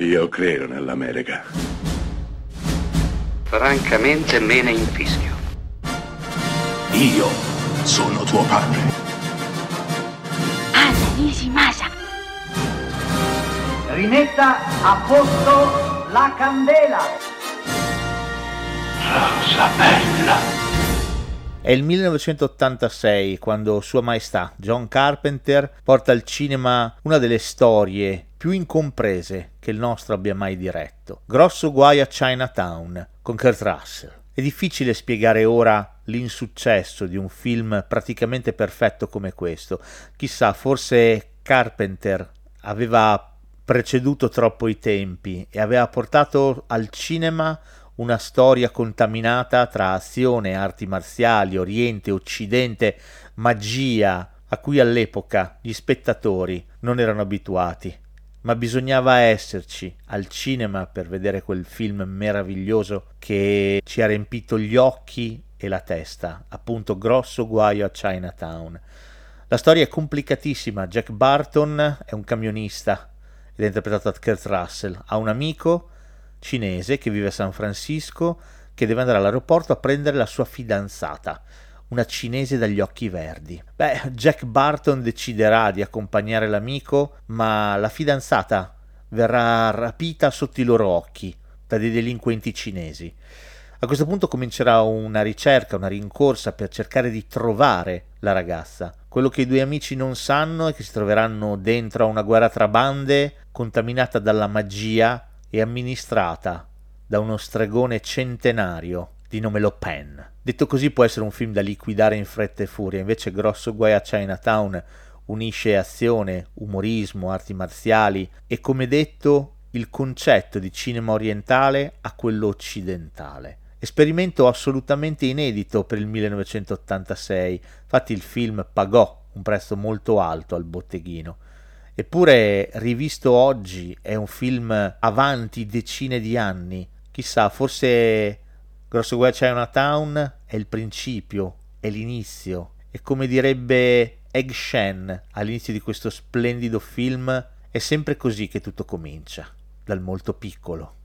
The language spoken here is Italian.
Io credo nell'America. Francamente me ne infischio. Io sono tuo padre. Anna Nishimasa. Rimetta a posto la candela. Rosa bella. È il 1986 quando Sua Maestà John Carpenter porta al cinema una delle storie più incomprese che il nostro abbia mai diretto. Grosso guai a Chinatown con Kurt Russell. È difficile spiegare ora l'insuccesso di un film praticamente perfetto come questo. Chissà, forse Carpenter aveva preceduto troppo i tempi e aveva portato al cinema una storia contaminata tra azione, arti marziali, Oriente, Occidente, magia, a cui all'epoca gli spettatori non erano abituati. Ma bisognava esserci al cinema per vedere quel film meraviglioso che ci ha riempito gli occhi e la testa, appunto grosso guaio a Chinatown. La storia è complicatissima, Jack Barton è un camionista ed è interpretato da Kurt Russell, ha un amico cinese che vive a San Francisco che deve andare all'aeroporto a prendere la sua fidanzata, una cinese dagli occhi verdi. Beh, Jack Barton deciderà di accompagnare l'amico, ma la fidanzata verrà rapita sotto i loro occhi da dei delinquenti cinesi. A questo punto comincerà una ricerca, una rincorsa per cercare di trovare la ragazza. Quello che i due amici non sanno è che si troveranno dentro a una guerra tra bande contaminata dalla magia e amministrata da uno stregone centenario di nome Lo Pen. Detto così può essere un film da liquidare in fretta e furia, invece Grosso Guai a Chinatown unisce azione, umorismo, arti marziali e come detto il concetto di cinema orientale a quello occidentale. Esperimento assolutamente inedito per il 1986, infatti il film pagò un prezzo molto alto al botteghino Eppure, rivisto oggi, è un film avanti decine di anni. Chissà, forse Grosso Guerra Chinatown è il principio, è l'inizio. E come direbbe Egg Shen all'inizio di questo splendido film, è sempre così che tutto comincia, dal molto piccolo.